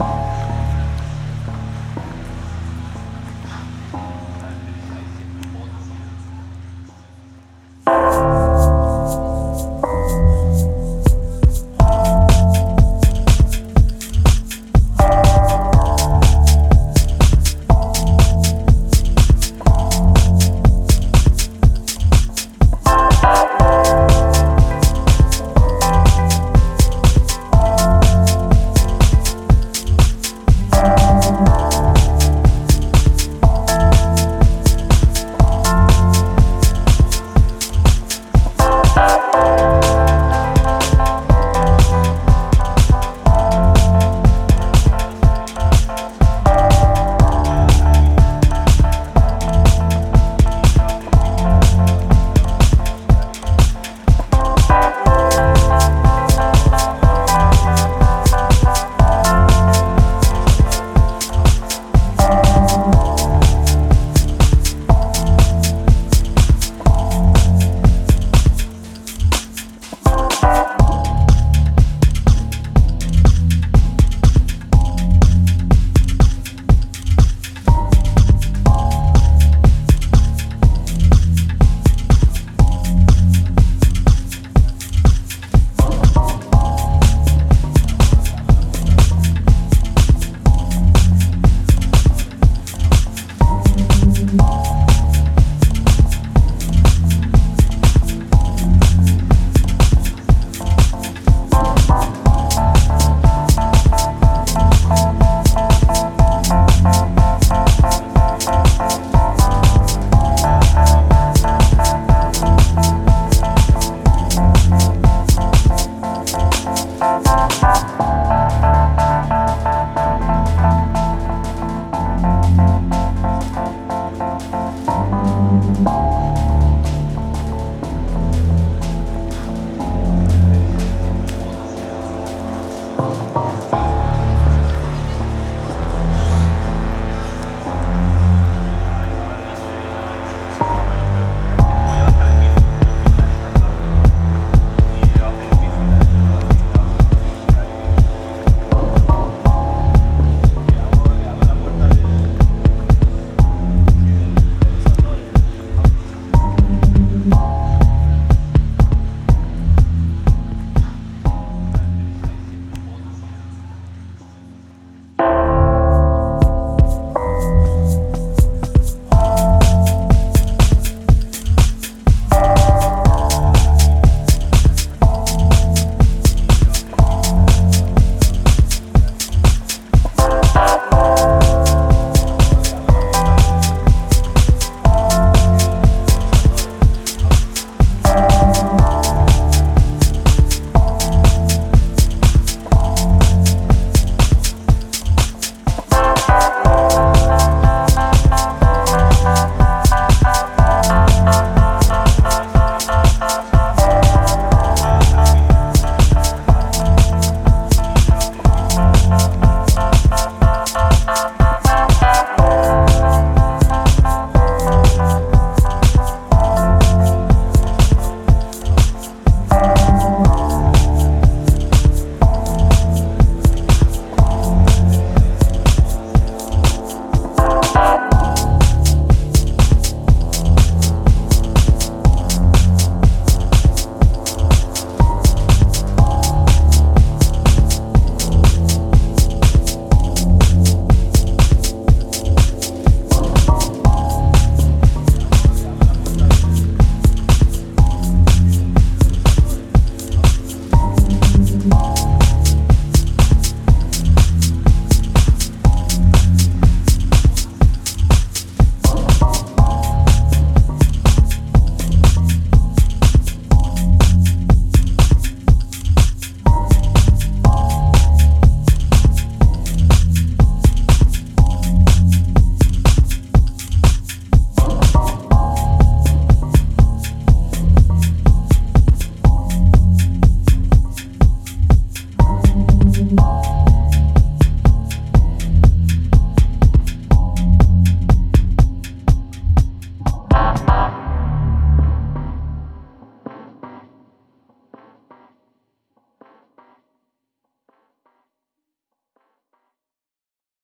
아!